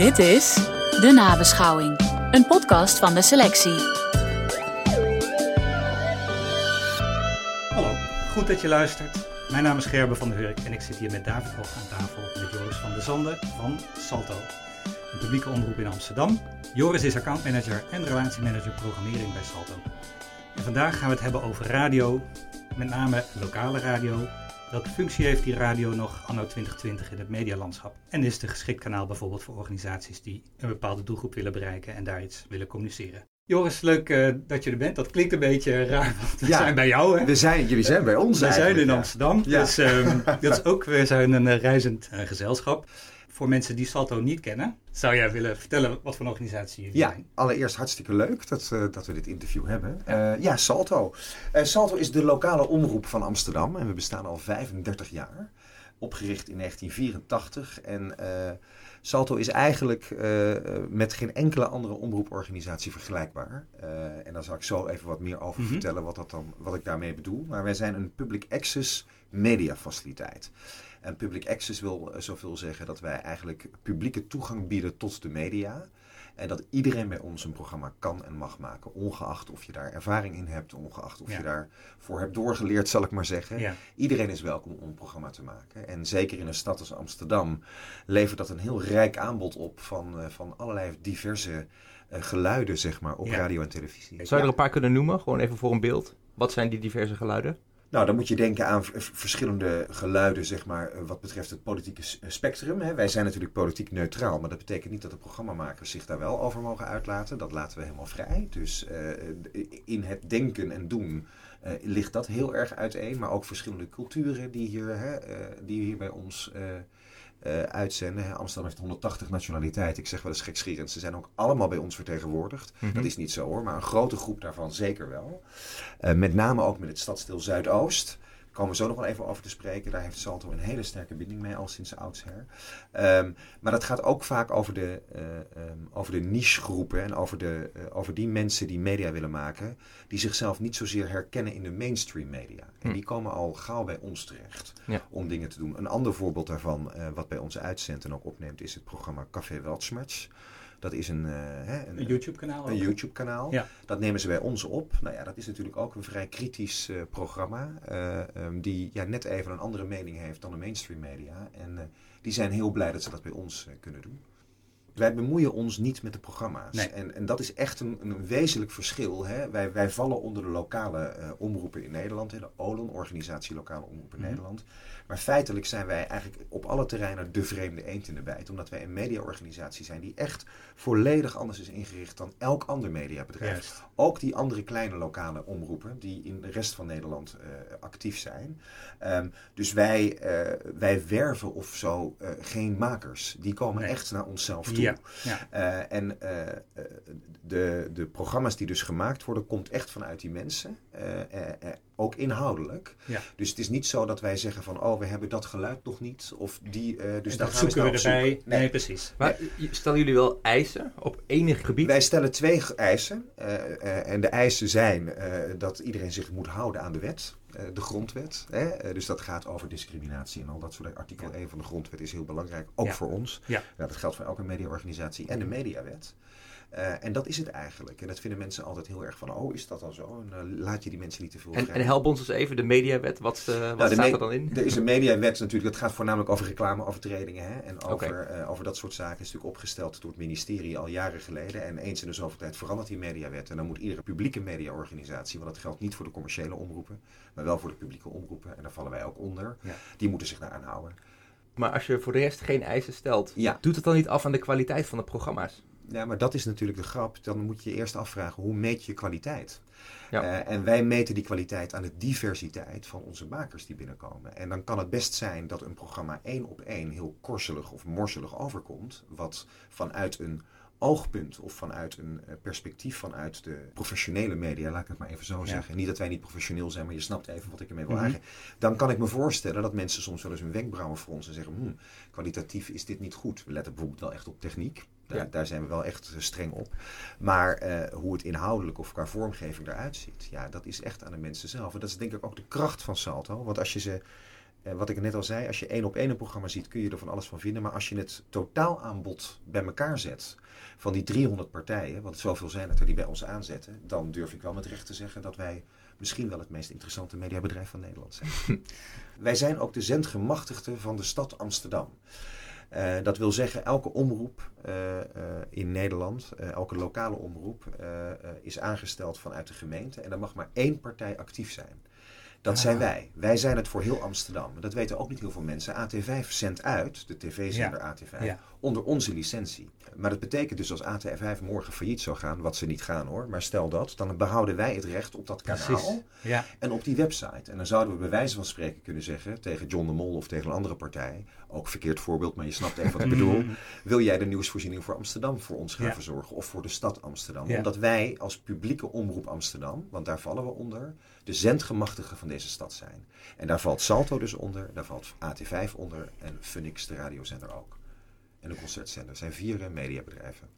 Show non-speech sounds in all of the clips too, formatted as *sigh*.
Dit is De Nabeschouwing, een podcast van de selectie. Hallo, goed dat je luistert. Mijn naam is Gerben van der Hurk en ik zit hier met David Hoog aan tafel met Joris van der Zanden van Salto, een publieke omroep in Amsterdam. Joris is accountmanager en relatiemanager programmering bij Salto. En vandaag gaan we het hebben over radio, met name lokale radio. Welke functie heeft die radio nog anno 2020 in het medialandschap? En is het een geschikt kanaal bijvoorbeeld voor organisaties die een bepaalde doelgroep willen bereiken en daar iets willen communiceren? Joris, leuk uh, dat je er bent. Dat klinkt een beetje raar, want we ja, zijn bij jou. Hè? We zijn, jullie zijn bij ons. We zijn in. Amsterdam. Ja. Dus um, dat is ook, we zijn een uh, reizend uh, gezelschap. Voor mensen die Salto niet kennen, zou jij willen vertellen wat voor een organisatie jullie ja, zijn? allereerst hartstikke leuk dat, dat we dit interview hebben. Ja, ja Salto. Salto is de lokale omroep van Amsterdam en we bestaan al 35 jaar. Opgericht in 1984 en Salto is eigenlijk met geen enkele andere omroeporganisatie vergelijkbaar. En daar zal ik zo even wat meer over mm-hmm. vertellen wat, dat dan, wat ik daarmee bedoel. Maar wij zijn een public access mediafaciliteit. En public access wil zoveel zeggen dat wij eigenlijk publieke toegang bieden tot de media. En dat iedereen bij ons een programma kan en mag maken. Ongeacht of je daar ervaring in hebt, ongeacht of ja. je daarvoor hebt doorgeleerd, zal ik maar zeggen. Ja. Iedereen is welkom om een programma te maken. En zeker in een stad als Amsterdam levert dat een heel rijk aanbod op van, uh, van allerlei diverse uh, geluiden, zeg maar, op ja. radio en televisie. Zou je er een paar kunnen noemen? Gewoon even voor een beeld. Wat zijn die diverse geluiden? Nou, dan moet je denken aan verschillende geluiden, zeg maar, wat betreft het politieke spectrum. Hè. Wij zijn natuurlijk politiek neutraal, maar dat betekent niet dat de programmamakers zich daar wel over mogen uitlaten. Dat laten we helemaal vrij. Dus uh, in het denken en doen ligt dat heel erg uiteen. Maar ook verschillende culturen die hier, hè, die hier bij ons uh, uitzenden. Amsterdam heeft 180 nationaliteiten. Ik zeg wel eens gekscherend. Ze zijn ook allemaal bij ons vertegenwoordigd. Mm-hmm. Dat is niet zo hoor, maar een grote groep daarvan zeker wel. Uh, met name ook met het stadsdeel Zuidoost. Komen we zo nog wel even over te spreken. Daar heeft Salto een hele sterke binding mee al sinds oudsher. Um, maar dat gaat ook vaak over de, uh, um, over de nichegroepen en over, de, uh, over die mensen die media willen maken, die zichzelf niet zozeer herkennen in de mainstream media. Hm. En die komen al gauw bij ons terecht ja. om dingen te doen. Een ander voorbeeld daarvan, uh, wat bij ons uitzendt en ook opneemt, is het programma Café Weltschmerz. Dat is een, uh, hè, een, een YouTube-kanaal. Een YouTube-kanaal. Ja. Dat nemen ze bij ons op. Nou ja, dat is natuurlijk ook een vrij kritisch uh, programma. Uh, um, die ja, net even een andere mening heeft dan de mainstream media. En die zijn heel blij dat ze dat bij ons kunnen doen. Wij bemoeien ons niet met de programma's. Nee. En, en dat is echt een, een wezenlijk verschil. Hè? Wij, wij vallen onder de lokale uh, omroepen in Nederland. De OLON, Organisatie Lokale Omroepen in mm. Nederland. Maar feitelijk zijn wij eigenlijk op alle terreinen de vreemde eend in de bijt. Omdat wij een mediaorganisatie zijn die echt volledig anders is ingericht dan elk ander mediabedrijf. Ook die andere kleine lokale omroepen die in de rest van Nederland uh, actief zijn. Um, dus wij, uh, wij werven of zo geen makers. Die komen nee. echt naar onszelf toe. Ja. Ja. Uh, en uh, de, de programma's die dus gemaakt worden, komt echt vanuit die mensen. Uh, ook inhoudelijk. Ja. Dus het is niet zo dat wij zeggen van, oh, we hebben dat geluid nog niet. Of die, dus en daar dat zoeken we erbij. Nee. nee, precies. Maar nee. stellen jullie wel eisen op enig gebied? Wij stellen twee eisen. en de eisen zijn dat iedereen zich moet houden aan de wet de grondwet. Hè? Dus dat gaat over discriminatie en al dat soort Artikel ja. 1 van de grondwet is heel belangrijk, ook ja. voor ons. Ja. Nou, dat geldt voor elke mediaorganisatie en de mediawet. Uh, en dat is het eigenlijk. En dat vinden mensen altijd heel erg van, oh, is dat dan zo? En uh, laat je die mensen niet te veel En, en help ons eens even, de mediawet, wat, uh, wat nou, staat er dan in? Er is een mediawet natuurlijk, dat gaat voornamelijk over reclameovertredingen. Hè? En over, okay. over dat soort zaken is natuurlijk opgesteld door het ministerie al jaren geleden. En eens in de zoveel tijd verandert die mediawet. En dan moet iedere publieke mediaorganisatie, want dat geldt niet voor de commerciële omroepen, maar wel voor de publieke omroepen, en daar vallen wij ook onder, ja. die moeten zich daaraan houden. Maar als je voor de rest geen eisen stelt, ja. doet het dan niet af aan de kwaliteit van de programma's? Ja, maar dat is natuurlijk de grap. Dan moet je eerst afvragen, hoe meet je kwaliteit? Ja. Uh, en wij meten die kwaliteit aan de diversiteit van onze makers die binnenkomen. En dan kan het best zijn dat een programma één op één heel korselig of morselig overkomt. Wat vanuit een oogpunt of vanuit een perspectief vanuit de professionele media, laat ik het maar even zo Ja. zeggen. Niet dat wij niet professioneel zijn, maar je snapt even wat ik ermee wil aangeven. Dan kan ik me voorstellen dat mensen soms wel eens hun wenkbrauwen fronsen en zeggen, hmm, kwalitatief is dit niet goed. We letten bijvoorbeeld wel echt op techniek. Daar, Ja. daar zijn we wel echt eh, streng op. Maar eh, hoe het inhoudelijk of qua vormgeving eruit ziet, ja, dat is echt aan de mensen zelf. En dat is denk ik ook de kracht van Salto. Want als je ze eh, wat ik net al zei, als je één op één een programma ziet, kun je er van alles van vinden. Maar als je het totaalaanbod bij elkaar zet van die 300 partijen, want zoveel zijn het er die bij ons aanzetten, dan durf ik wel met recht te zeggen dat wij misschien wel het meest interessante mediabedrijf van Nederland zijn. *laughs* wij zijn ook de zendgemachtigde van de stad Amsterdam. Uh, dat wil zeggen, elke omroep uh, uh, in Nederland, elke lokale omroep, is aangesteld vanuit de gemeente. En er mag maar één partij actief zijn. Dat zijn wij. Wij zijn het voor heel Amsterdam. Dat weten ook niet heel veel mensen. AT5 zendt uit, de tv-zender ja. AT5, ja. Onder onze licentie. Maar dat betekent dus als AT5 morgen failliet zou gaan, wat ze niet gaan hoor, maar stel dat, dan behouden wij het recht op dat kanaal ja. en op die website. En dan zouden we bij wijze van spreken kunnen zeggen tegen John de Mol of tegen een andere partij, ook verkeerd voorbeeld, maar je snapt even wat ik *laughs* bedoel, wil jij de nieuwsvoorziening voor Amsterdam voor ons gaan verzorgen of voor de stad Amsterdam? Omdat wij als publieke omroep Amsterdam, want daar vallen we onder, de zendgemachtigen van deze stad zijn. En daar valt Salto dus onder, daar valt AT5 onder en Funix, de radiozender ook. En de concertzender zijn vier mediabedrijven.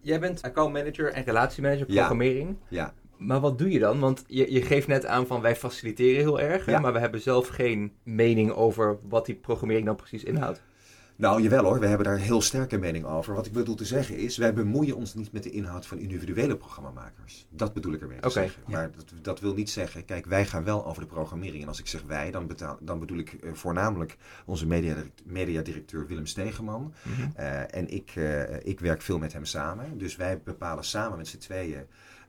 Jij bent accountmanager en relatiemanager programmering. Ja. Maar wat doe je dan? Want je, je geeft net aan van wij faciliteren heel erg, ja. maar we hebben zelf geen mening over wat die programmering dan precies inhoudt. Nou, jawel hoor, we hebben daar heel sterke mening over. Wat ik bedoel te zeggen is, wij bemoeien ons niet met de inhoud van individuele programmamakers. Dat bedoel ik ermee te okay, zeggen. Maar dat, dat, wil niet zeggen, kijk, wij gaan wel over de programmering. En als ik zeg wij, dan, betaal, dan bedoel ik uh, voornamelijk onze mediadirecteur, mediadirecteur Willem Stegeman. Mm -hmm. uh, en ik, uh, ik werk veel met hem samen. Dus wij bepalen samen met z'n tweeën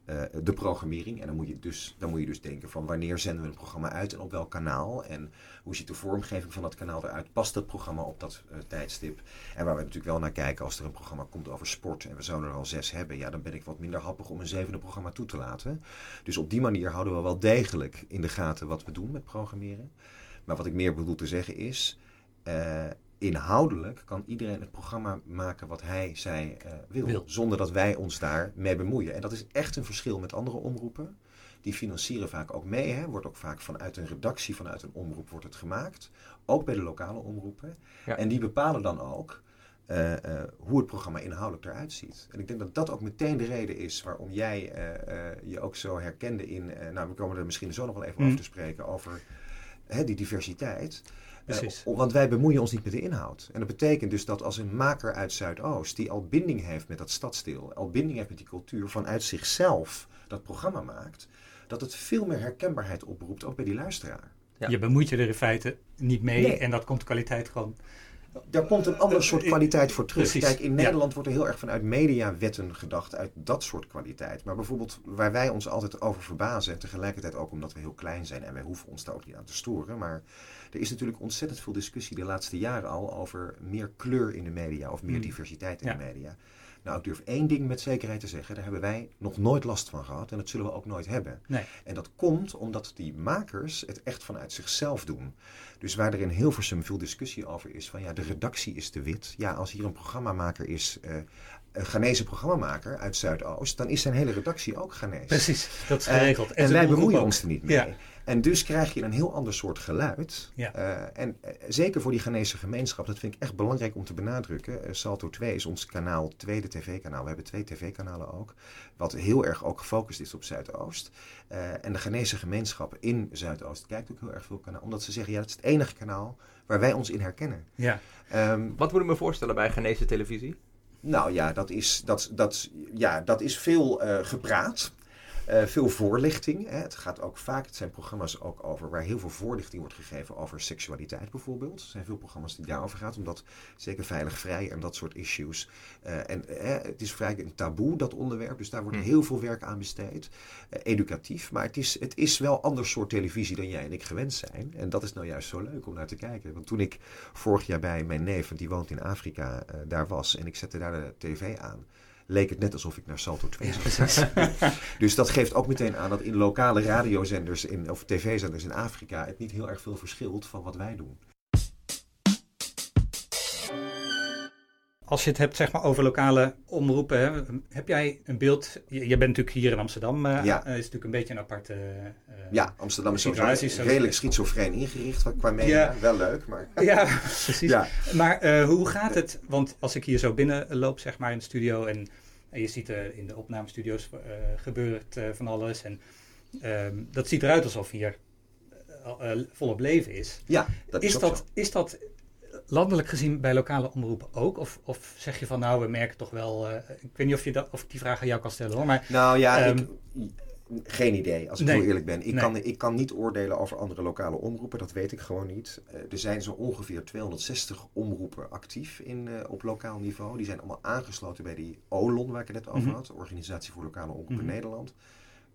uh, de programmering. En dan moet, je dus, dan moet je dus denken van wanneer zenden we een programma uit en op welk kanaal. En hoe ziet de vormgeving van dat kanaal eruit? Past dat programma op dat uh, tijdstip? En waar we natuurlijk wel naar kijken als er een programma komt over sport en we zouden er al zes hebben. Ja, dan ben ik wat minder happig om een zevende programma toe te laten. Dus op die manier houden we wel degelijk in de gaten wat we doen met programmeren. Maar wat ik meer bedoel te zeggen is... Uh, inhoudelijk kan iedereen het programma maken wat hij, zij uh, wil, wil, Zonder dat wij ons daar mee bemoeien. En dat is echt een verschil met andere omroepen. Die financieren vaak ook mee. Hè. Wordt ook vaak vanuit een redactie, vanuit een omroep wordt het gemaakt. Ook bij de lokale omroepen. Ja. En die bepalen dan ook uh, uh, hoe het programma inhoudelijk eruit ziet. En ik denk dat dat ook meteen de reden is waarom jij je ook zo herkende in... nou, we komen er misschien zo nog wel even mm. over te spreken over die diversiteit... Precies. Uh, want wij bemoeien ons niet met de inhoud. En dat betekent dus dat als een maker uit Zuidoost, die al binding heeft met dat stadsdeel, al binding heeft met die cultuur, vanuit zichzelf dat programma maakt, dat het veel meer herkenbaarheid oproept, ook bij die luisteraar. Ja. Je bemoeit je er in feite niet mee nee. en dat komt de kwaliteit gewoon daar komt een ander soort kwaliteit voor terug. Precies. Kijk, in Nederland ja. wordt er heel erg vanuit mediawetten gedacht, uit dat soort kwaliteit. Maar bijvoorbeeld waar wij ons altijd over verbazen, en tegelijkertijd ook omdat we heel klein zijn en wij hoeven ons daar ook niet aan te storen. Maar er is natuurlijk ontzettend veel discussie de laatste jaren al over meer kleur in de media of meer mm. diversiteit in ja. de media. Nou, ik durf één ding met zekerheid te zeggen. Daar hebben wij nog nooit last van gehad. En dat zullen we ook nooit hebben. Nee. En dat komt omdat die makers het echt vanuit zichzelf doen. Dus waar er in Hilversum veel discussie over is van ja, de redactie is te wit. Ja, als hier een programmamaker is, uh, een Ghanese programmamaker uit Zuidoost, dan is zijn hele redactie ook Ghanese. Precies, dat is geregeld. Uh, en, en wij bemoeien ons er niet mee. Ja. En dus krijg je een heel ander soort geluid. Ja. Uh, en uh, zeker voor die Ghanese gemeenschap, dat vind ik echt belangrijk om te benadrukken. Uh, Salto 2 is ons kanaal, tweede tv-kanaal. We hebben twee tv-kanalen ook. Wat heel erg ook gefocust is op Zuidoost. en de Ghanese gemeenschap in Zuidoost kijkt ook heel erg veel kanaal. Omdat ze zeggen, ja, dat is het enige kanaal waar wij ons in herkennen. Ja. Um, Wat moet ik me voorstellen bij Ghanese televisie? Nou ja, dat is, dat, dat, ja, dat is veel gepraat. Uh, veel voorlichting. Hè. Het gaat ook vaak, het zijn programma's ook over waar heel veel voorlichting wordt gegeven over seksualiteit bijvoorbeeld. Er zijn veel programma's die daarover gaan, omdat zeker veilig vrij en dat soort issues. Uh, en uh, het is vrij een taboe, dat onderwerp, dus daar wordt heel veel werk aan besteed. educatief, maar het is, het is wel ander soort televisie dan jij en ik gewend zijn. En dat is nou juist zo leuk om naar te kijken. Want toen ik vorig jaar bij mijn neef, want die woont in Afrika, daar was en ik zette daar de tv aan leek het net alsof ik naar Salto 2 zat. *laughs* dus dat geeft ook meteen aan dat in lokale radiozenders in, of tv-zenders in Afrika het niet heel erg veel verschilt van wat wij doen. Als je het hebt zeg maar, over lokale omroepen, hè, heb jij een beeld? Je, je, bent natuurlijk hier in Amsterdam, uh, ja. is natuurlijk een beetje een aparte. Uh, ja, Amsterdam is sowieso redelijk schizofreen ingericht qua media. Ja. Wel leuk, maar. *laughs* Ja, precies. Ja. Maar uh, hoe gaat het? Want als ik hier zo binnenloop, zeg maar in de studio en, en je ziet in de opnamestudio's gebeurt van alles. En Ehm, dat ziet eruit alsof hier volop leven is. Ja, dat is, is dat, is dat landelijk gezien bij lokale omroepen ook? Of, of zeg je van nou, we merken toch wel. Uh, ik weet niet of, je dat, of ik die vraag aan jou kan stellen hoor. Maar, nou ja, ik, ehm, geen idee, als ik heel eerlijk ben. Ik, kan, ik kan niet oordelen over andere lokale omroepen, dat weet ik gewoon niet. Uh, er zijn zo ongeveer 260 omroepen actief in, uh, op lokaal niveau. Die zijn allemaal aangesloten bij die OLON, waar ik het net over mm had, Organisatie voor Lokale Omroepen mm Nederland.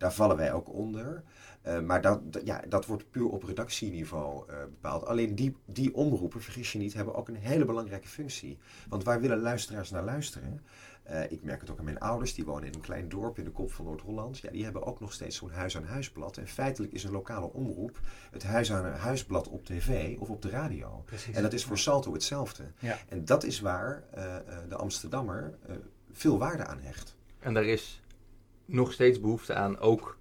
Daar vallen wij ook onder. Uh, maar dat, ja, dat wordt puur op redactieniveau uh, bepaald. Alleen die, die omroepen, vergis je niet, hebben ook een hele belangrijke functie. Want waar willen luisteraars naar luisteren? Uh, ik merk het ook aan mijn ouders, die wonen in een klein dorp in de kop van Noord-Holland. Ja, die hebben ook nog steeds zo'n huis-aan-huisblad. En feitelijk is een lokale omroep het huis-aan-huisblad op tv of op de radio. Precies. En dat is voor Salto hetzelfde. Ja. En dat is waar de Amsterdammer veel waarde aan hecht. En daar is nog steeds behoefte aan, ook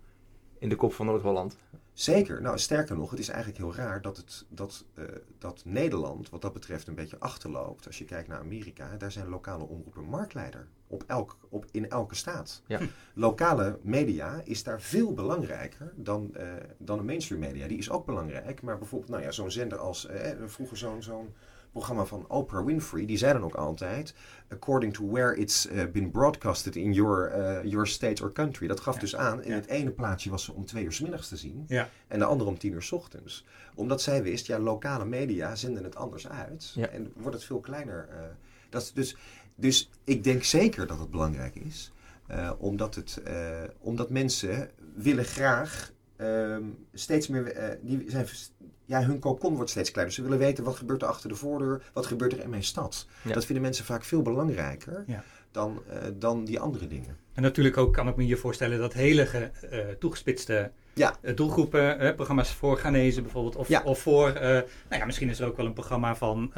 in de kop van Noord-Holland. Zeker. Nou, sterker nog, het is eigenlijk heel raar dat, het, dat, uh, dat Nederland wat dat betreft een beetje achterloopt. Als je kijkt naar Amerika, daar zijn lokale omroepen marktleider op elk, op, in elke staat. Ja. Lokale media is daar veel belangrijker dan, uh, dan de mainstream media. Die is ook belangrijk, maar bijvoorbeeld nou ja, zo'n zender als uh, vroeger zo'n zo'n programma van Oprah Winfrey, die zei dan ook altijd, according to where it's uh, been broadcasted in your, uh, your state or country. Dat gaf dus aan, in het ene plaatsje was ze om twee uur s middags te zien ja. en de andere om tien uur s ochtends. Omdat zij wist, ja, lokale media zenden het anders uit en wordt het veel kleiner. Uh, dat dus, dus ik denk zeker dat het belangrijk is, omdat, het, omdat mensen willen graag um, steeds meer, die zijn ja, hun kokon wordt steeds kleiner. Ze willen weten wat gebeurt er achter de voordeur, wat gebeurt er in mijn stad. Dat vinden mensen vaak veel belangrijker dan, uh, dan die andere dingen. En natuurlijk ook kan ik me hier voorstellen dat hele uh, toegespitste ja. Uh, doelgroepen, programma's voor Ghanese bijvoorbeeld, of, of voor, nou ja, misschien is er ook wel een programma van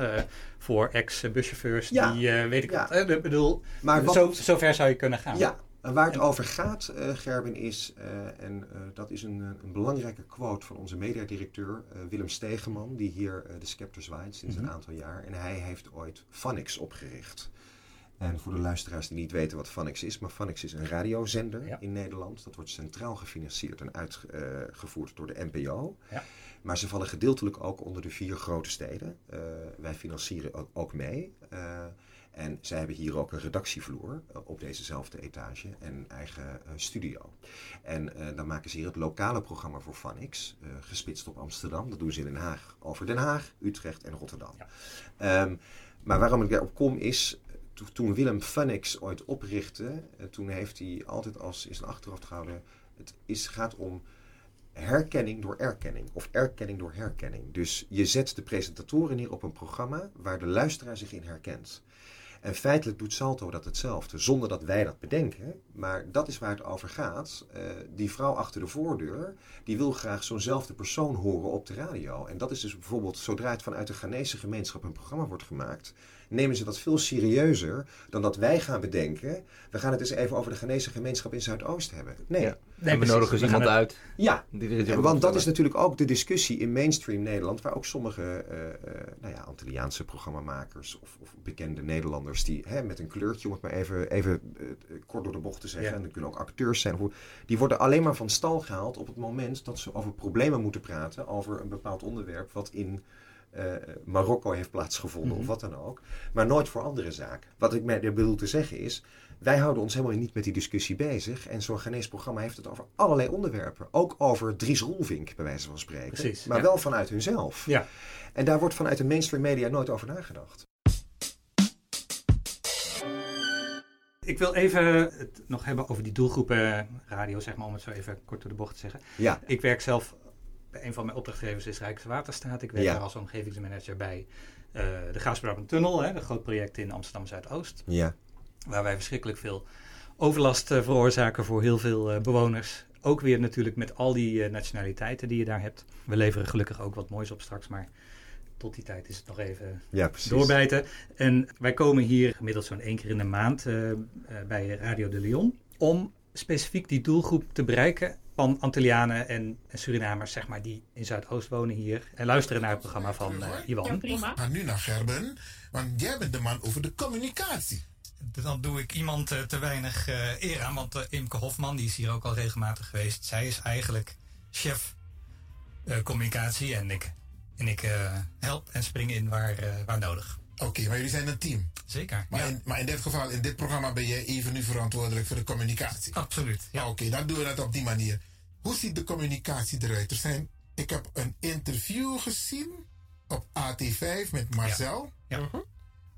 voor ex-buschauffeurs, die weet ik wat. Ik bedoel, maar wat, zo, zo ver zou je kunnen gaan. Ja, waar het over gaat, uh, Gerben, is, uh, en dat is een, een, belangrijke quote van onze mediadirecteur Willem Stegeman, die hier de scepter zwaait sinds een mhm. aantal jaar. En hij heeft ooit Phonix opgericht. En voor de luisteraars die niet weten wat Phonix is, maar Phonix is een radiozender in Nederland. Dat wordt centraal gefinancierd en uitgevoerd door de NPO. Ja. Maar ze vallen gedeeltelijk ook onder de vier grote steden. wij financieren ook, ook mee. En zij hebben hier ook een redactievloer uh, op dezezelfde etage en eigen uh, studio. En uh, dan maken ze hier het lokale programma voor Vanix, gespitst op Amsterdam. Dat doen ze in Den Haag over Den Haag, Utrecht en Rotterdam. Um, maar waarom ik daarop kom is, to toen Willem Vanix ooit oprichtte, toen heeft hij altijd als in zijn achterhoofd gehouden, het is, gaat om herkenning door erkenning of erkenning door herkenning. Dus je zet de presentatoren neer op een programma waar de luisteraar zich in herkent. En feitelijk doet Salto dat hetzelfde, zonder dat wij dat bedenken. Maar dat is waar het over gaat. Uh, die vrouw achter de voordeur, die wil graag zo'nzelfde persoon horen op de radio. En dat is dus bijvoorbeeld, zodra het vanuit de Ghanese gemeenschap een programma wordt gemaakt, nemen ze dat veel serieuzer dan dat wij gaan bedenken. We gaan het eens even over de Ghanese gemeenschap in Zuidoost hebben. Nee. Ja. nee we nodigen dus iemand uit. Ja, want dat is natuurlijk ook de discussie in mainstream Nederland, waar ook sommige uh, uh, nou ja, Antilliaanse programmamakers of, of bekende Nederlanders die hè, met een kleurtje, om het maar even, even uh, kort door de bocht te zeggen, ja. en dat kunnen ook acteurs zijn, die worden alleen maar van stal gehaald op het moment dat ze over problemen moeten praten, over een bepaald onderwerp wat in uh, Marokko heeft plaatsgevonden mm -hmm. of mhm. wat dan ook. Maar nooit voor andere zaken. Wat ik mij bedoel te zeggen is, wij houden ons helemaal niet met die discussie bezig. En zo'n Ghanese programma heeft het over allerlei onderwerpen. Ook over Dries Roelvink, bij wijze van spreken. Precies, maar wel vanuit hunzelf. Ja. En daar wordt vanuit de mainstream media nooit over nagedacht. Ik wil even het nog hebben over die doelgroepen radio, zeg maar, om het zo even kort door de bocht te zeggen. Ja. Ik werk zelf een van mijn opdrachtgevers is Rijkswaterstaat. Ik werk daar als omgevingsmanager bij uh, de Gaasbraben Tunnel, een groot project in Amsterdam Zuidoost. Ja. Waar wij verschrikkelijk veel overlast uh, veroorzaken voor heel veel uh, bewoners. Ook weer natuurlijk met al die nationaliteiten die je daar hebt. We leveren gelukkig ook wat moois op straks, maar tot die tijd is het nog even ja, doorbijten. En wij komen hier gemiddeld zo'n één keer in de maand bij Radio de Leon om specifiek die doelgroep te bereiken van Antillianen en, Surinamers, zeg maar, die in Zuidoost wonen hier en luisteren naar het programma van uh, Iwan. Ja, prima. Maar nu naar Gerben, want jij bent de man over de communicatie. dan doe ik iemand eh, te weinig uh, eer aan. Want uh, Imke Hofman, die is hier ook al regelmatig geweest. Zij is eigenlijk chef communicatie. En ik, en ik help en spring in waar, waar nodig. Oké, maar jullie zijn een team. Zeker. Maar, in, maar in dit geval, in dit programma ben jij even nu verantwoordelijk voor de communicatie. Absoluut. Ja. Oké, dan doen we dat op die manier. Hoe ziet de communicatie eruit? Er zijn, ik heb een interview gezien op AT5 met Marcel. Ja. ja.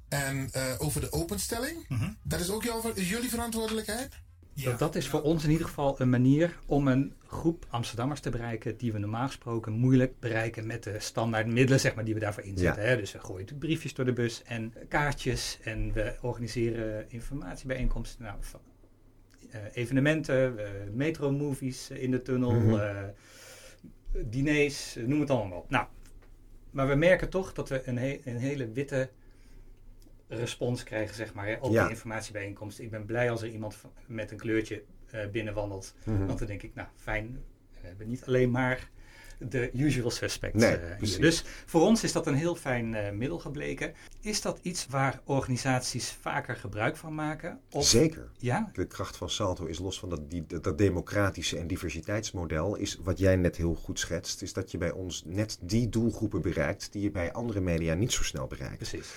En uh, over de openstelling. Mm -hmm. Dat is ook jouw, jullie verantwoordelijkheid? Ja. Dat, dat is voor ons in ieder geval een manier om een groep Amsterdammers te bereiken die we normaal gesproken moeilijk bereiken met de standaard middelen zeg maar, die we daarvoor inzetten. Ja. Hè? Dus we gooien briefjes door de bus en kaartjes en we organiseren informatiebijeenkomsten. Nou, van, uh, evenementen, uh, metro-movies in de tunnel, uh, diners, noem het allemaal op. Nou, maar we merken toch dat we een, he een hele witte respons krijgen, zeg maar, hè, op Ja. die informatiebijeenkomst. Ik ben blij als er iemand met een kleurtje eh, binnenwandelt. Mhm. Want dan denk ik, nou fijn, we hebben niet alleen maar de usual suspects Nee, eh. Dus voor ons is dat een heel fijn eh, middel gebleken. Is dat iets waar organisaties vaker gebruik van maken? Of, Zeker. Ja? De kracht van Salto is los van dat, die, dat democratische en diversiteitsmodel, is wat jij net heel goed schetst, is dat je bij ons net die doelgroepen bereikt die je bij andere media niet zo snel bereikt. Precies.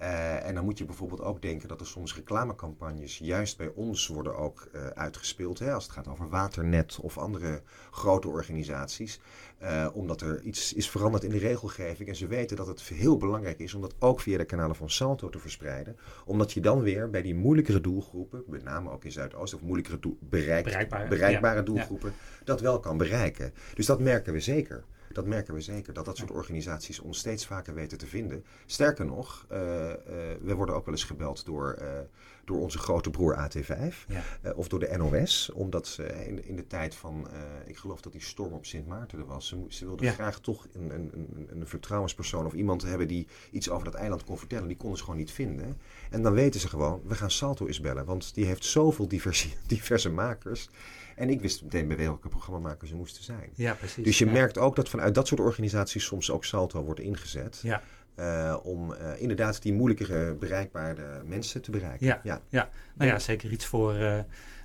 Eh, en dan moet je bijvoorbeeld ook denken dat er soms reclamecampagnes juist bij ons worden ook eh, uitgespeeld. Hè, als het gaat over Waternet of andere grote organisaties. Eh, omdat er iets is veranderd in de regelgeving. En ze weten dat het heel belangrijk is om dat ook via de kanalen van Salto te verspreiden. Omdat je dan weer bij die moeilijkere doelgroepen, met name ook in Zuidoost, of moeilijkere doel, bereik, Bereikbare, bereikbare ja, doelgroepen, dat wel kan bereiken. Dus dat merken we zeker. Dat merken we zeker, dat dat soort organisaties ons steeds vaker weten te vinden. Sterker nog, eh, eh, we worden ook wel eens gebeld door, eh, door onze grote broer AT5 Ja. eh, of door de NOS. Omdat ze in, in de tijd van, ik geloof dat die storm op Sint Maarten er was. Ze, ze wilden Ja. graag toch een, een, een, een vertrouwenspersoon of iemand hebben die iets over dat eiland kon vertellen. Die konden ze gewoon niet vinden. En dan weten ze gewoon, we gaan Salto eens bellen. Want die heeft zoveel diverse, *laughs* diverse makers. En ik wist meteen bij welke programmamakers ze moesten zijn. Ja, precies. Dus je Ja. merkt ook dat vanuit dat soort organisaties soms ook Salto wordt ingezet. Ja. eh, om eh, inderdaad die moeilijkere bereikbare mensen te bereiken. Ja. ja. Ja, nou ja, zeker iets voor eh,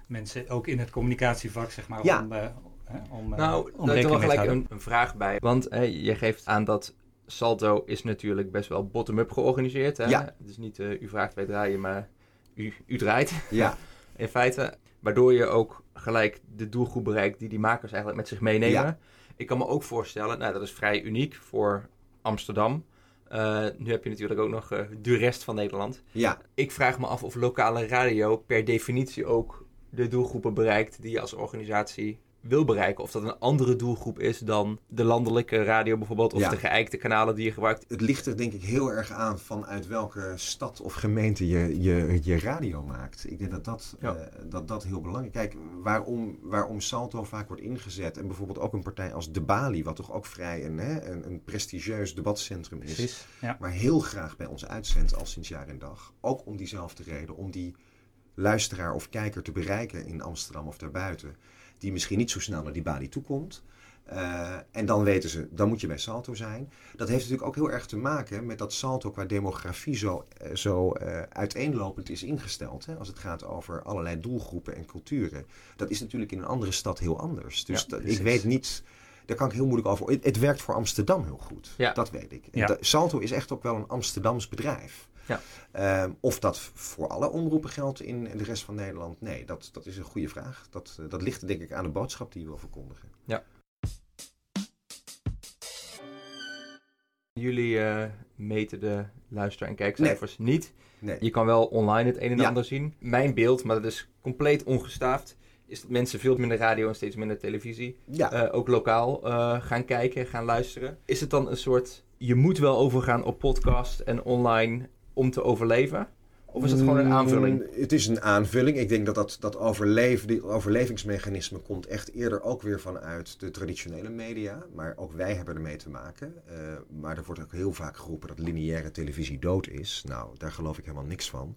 mensen, ook in het communicatievak, zeg maar, Ja. om, eh, hè, om, eh, Nou, om daar wel gelijk een, een vraag bij. Want hè, je geeft aan dat Salto is natuurlijk best wel bottom-up georganiseerd. Hè? Ja. Het is niet eh, u vraagt wij draaien, maar u, u draait Ja. *laughs* in feite. Waardoor je ook gelijk de doelgroep bereikt die die makers eigenlijk met zich meenemen. Ja. Ik kan me ook voorstellen, nou dat is vrij uniek voor Amsterdam. Eh, nu heb je natuurlijk ook nog eh, de rest van Nederland. ja. Ik vraag me af of lokale radio per definitie ook de doelgroepen bereikt die je als organisatie wil bereiken. Of dat een andere doelgroep is dan de landelijke radio bijvoorbeeld, of Ja. de geëikte kanalen die je gebruikt. Het ligt er denk ik heel erg aan vanuit welke stad of gemeente je je, je radio maakt. Ik denk dat dat, Ja. eh, dat dat heel belangrijk is. Kijk, waarom, waarom Salto vaak wordt ingezet en bijvoorbeeld ook een partij als De Bali, wat toch ook vrij een, hè, een, een prestigieus debatcentrum is. Precies, ja. maar heel graag bij ons uitzendt al sinds jaar en dag. Ook om diezelfde reden, om die luisteraar of kijker te bereiken in Amsterdam of daarbuiten, die misschien niet zo snel naar die balie toekomt. Eh, en dan weten ze, dan moet je bij Salto zijn. Dat heeft natuurlijk ook heel erg te maken met dat Salto qua demografie zo, eh, zo eh, uiteenlopend is ingesteld. Hè? Als het gaat over allerlei doelgroepen en culturen. Dat is natuurlijk in een andere stad heel anders. Dus Ja, ik weet niet, daar kan ik heel moeilijk over. Het, het werkt voor Amsterdam heel goed. Ja. Dat weet ik. Ja. Salto is echt ook wel een Amsterdams bedrijf. Ja. Ehm, of dat voor alle omroepen geldt in de rest van Nederland, nee, dat, dat is een goede vraag. Dat, eh, dat ligt denk ik aan de boodschap die je wil verkondigen. Jullie eh, meten de luister- en kijkcijfers niet. Nee. Je kan wel online het een en Ja. ander zien. Mijn beeld, maar dat is compleet ongestaafd, is dat mensen veel minder radio en steeds minder televisie, Ja, eh, ook lokaal, gaan kijken, gaan luisteren. Is het dan een soort, je moet wel overgaan op podcast en online om te overleven? Of is het gewoon een aanvulling? Mm, Het is een aanvulling. Ik denk dat dat, dat overleven, die overlevingsmechanisme komt echt eerder ook weer vanuit de traditionele media. Maar ook wij hebben ermee te maken. Eh, maar er wordt ook heel vaak geroepen dat lineaire televisie dood is. Nou, daar geloof ik helemaal niks van.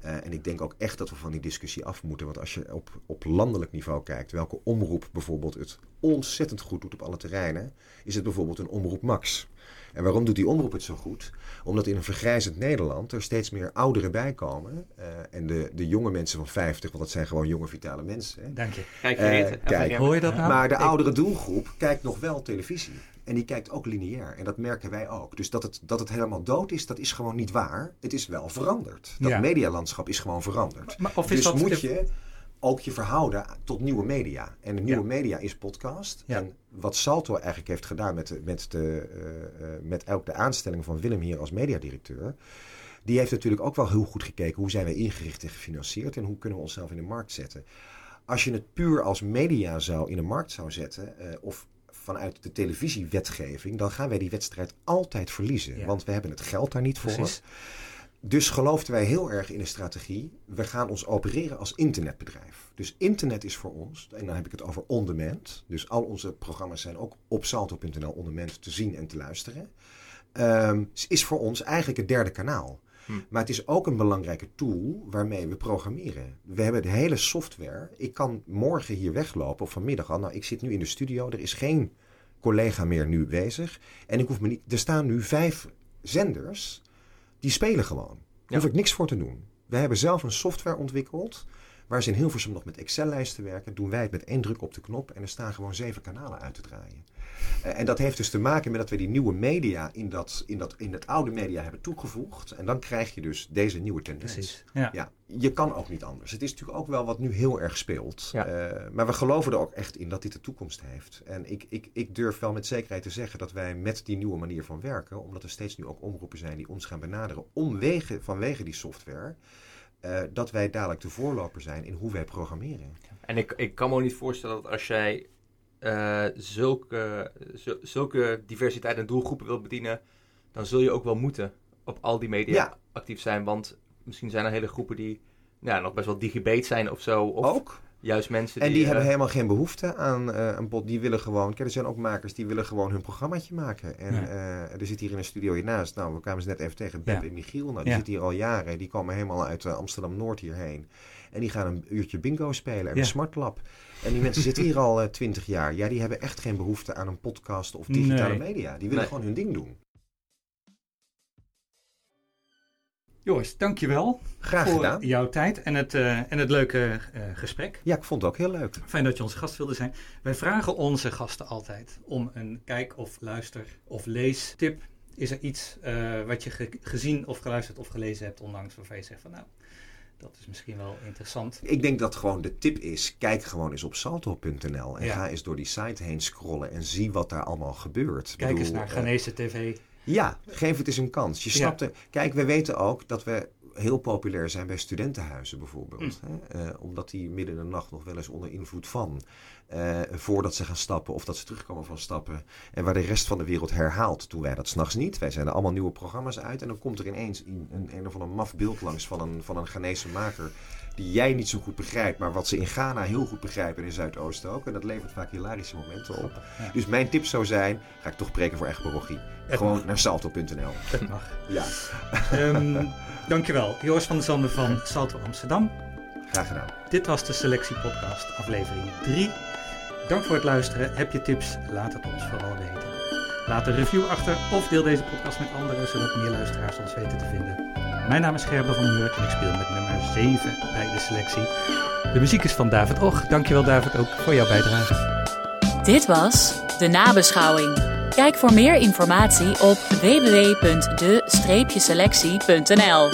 Eh, en ik denk ook echt dat we van die discussie af moeten. Want als je op, op landelijk niveau kijkt, welke omroep bijvoorbeeld het ontzettend goed doet op alle terreinen, is het bijvoorbeeld een Omroep Max. En waarom doet die omroep het zo goed? Omdat in een vergrijzend Nederland er steeds meer ouderen bij komen. Eh, en de, de jonge mensen van 50, want dat zijn gewoon jonge vitale mensen. hè. Dank je. Kijk, je Eh, kijk. Hoor je dat nou? Maar de oudere doelgroep kijkt nog wel televisie. En die kijkt ook lineair. En dat merken wij ook. Dus dat het, dat het helemaal dood is, dat is gewoon niet waar. Het is wel veranderd. Dat Ja. medialandschap is gewoon veranderd. Maar of is dus dat moet je ook je verhouden tot nieuwe media. En de nieuwe Ja. media is podcast. Ja. En wat Salto eigenlijk heeft gedaan met, de, met, de, eh, eh, met ook de aanstelling van Willem hier als mediadirecteur. Die heeft natuurlijk ook wel heel goed gekeken hoe zijn we ingericht en gefinancierd en hoe kunnen we onszelf in de markt zetten. Als je het puur als media zou in de markt zou zetten, eh, of vanuit de televisiewetgeving, dan gaan wij die wedstrijd altijd verliezen. Ja. Want we hebben het geld daar niet voor. Precies. Dus geloofden wij heel erg in de strategie. We gaan ons opereren als internetbedrijf. Dus internet is voor ons, en dan heb ik het over on-demand. Dus al onze programma's zijn ook op salto.nl on-demand te zien en te luisteren. Ehm, is voor ons eigenlijk het derde kanaal. Hm. Maar het is ook een belangrijke tool waarmee we programmeren. We hebben de hele software. Ik kan morgen hier weglopen of vanmiddag al. Nou, ik zit nu in de studio. Er is geen collega meer nu bezig. En ik hoef me niet. Er staan nu vijf zenders. Die spelen gewoon. Daar Ja. hoef ik niks voor te doen. We hebben zelf een software ontwikkeld. Waar ze in Hilversum nog met Excel-lijsten werken, doen wij het met één druk op de knop en er staan gewoon zeven kanalen uit te draaien. Eh, en dat heeft dus te maken met dat we die nieuwe media in, dat, in, dat, in het oude media hebben toegevoegd. En dan krijg je dus deze nieuwe tendens. Precies. Ja. Ja, je kan ook niet anders. Het is natuurlijk ook wel wat nu heel erg speelt. Ja. Eh, maar we geloven er ook echt in dat dit de toekomst heeft. En ik, ik, ik durf wel met zekerheid te zeggen dat wij met die nieuwe manier van werken, omdat er steeds nu ook omroepen zijn die ons gaan benaderen omwege, vanwege die software, eh, dat wij dadelijk de voorloper zijn in hoe wij programmeren. En ik, ik kan me ook niet voorstellen dat als jij eh, zulke, zul- zulke diversiteit en doelgroepen wilt bedienen, dan zul je ook wel moeten op al die media Ja. actief zijn. Want misschien zijn er hele groepen die ja, nog best wel digibate zijn of zo. Of ook. Juist mensen En die... die eh, hebben helemaal geen behoefte aan eh, een bot. Die willen gewoon. Kijk, er zijn ook makers die willen gewoon hun programmaatje maken. En Ja. eh, er zit hier in een studio hiernaast. Nou, we kwamen ze net even tegen. Beb Ja. en Michiel. Nou, die Ja. zitten hier al jaren. Die komen helemaal uit eh, Amsterdam Noord hierheen. En die gaan een uurtje bingo spelen en Ja. een smartlab. En die mensen zitten hier al twintig jaar. Ja, die hebben echt geen behoefte aan een podcast of digitale Nee. media. Die willen Nee. gewoon hun ding doen. Joris, dankjewel Graag voor gedaan. jouw tijd en het, eh, en het leuke eh, gesprek. Ja, ik vond het ook heel leuk. Fijn dat je onze gast wilde zijn. Wij vragen onze gasten altijd om een kijk- of luister- of leestip. Is er iets eh, wat je ge- gezien of geluisterd of gelezen hebt onlangs waarvan je zegt van nou, dat is misschien wel interessant. Ik denk dat gewoon de tip is, kijk gewoon eens op salto.nl en Ja. ga eens door die site heen scrollen en zie wat daar allemaal gebeurt. Kijk eens naar Ghanese TV. Ja, geef het eens een kans. Je snapt er- Kijk, we weten ook dat we heel populair zijn bij studentenhuizen bijvoorbeeld. Mm. Hè? Eh, omdat die midden in de nacht nog wel eens onder invloed van. eh, voordat ze gaan stappen of dat ze terugkomen van stappen. En waar de rest van de wereld herhaalt. Doen wij dat s'nachts niet. Wij zenden allemaal nieuwe programma's uit. En dan komt er ineens een, een, een of ander maf beeld langs van een, van een Ghanese maker. Die jij niet zo goed begrijpt. Maar wat ze in Ghana heel goed begrijpen en in Zuidoosten ook. En dat levert vaak hilarische momenten op. Ja. Dus mijn tip zou zijn, ga ik toch preken voor eigen parochie. Gewoon mag. naar salto.nl. Dat mag. Ja, Ehm, dankjewel. Joris van der Zanden van Salto Amsterdam. graag gedaan. Dit was de Selectie Podcast, aflevering 3. Dank voor het luisteren. Heb je tips? Laat het ons vooral weten. Laat een review achter of deel deze podcast met anderen, zodat meer luisteraars ons weten te vinden. Mijn naam is Gerben van Hurk en ik speel met nummer 7 bij de selectie. De muziek is van David Och. Dankjewel David ook voor jouw bijdrage. Dit was de nabeschouwing. Kijk voor meer informatie op www.de-selectie.nl.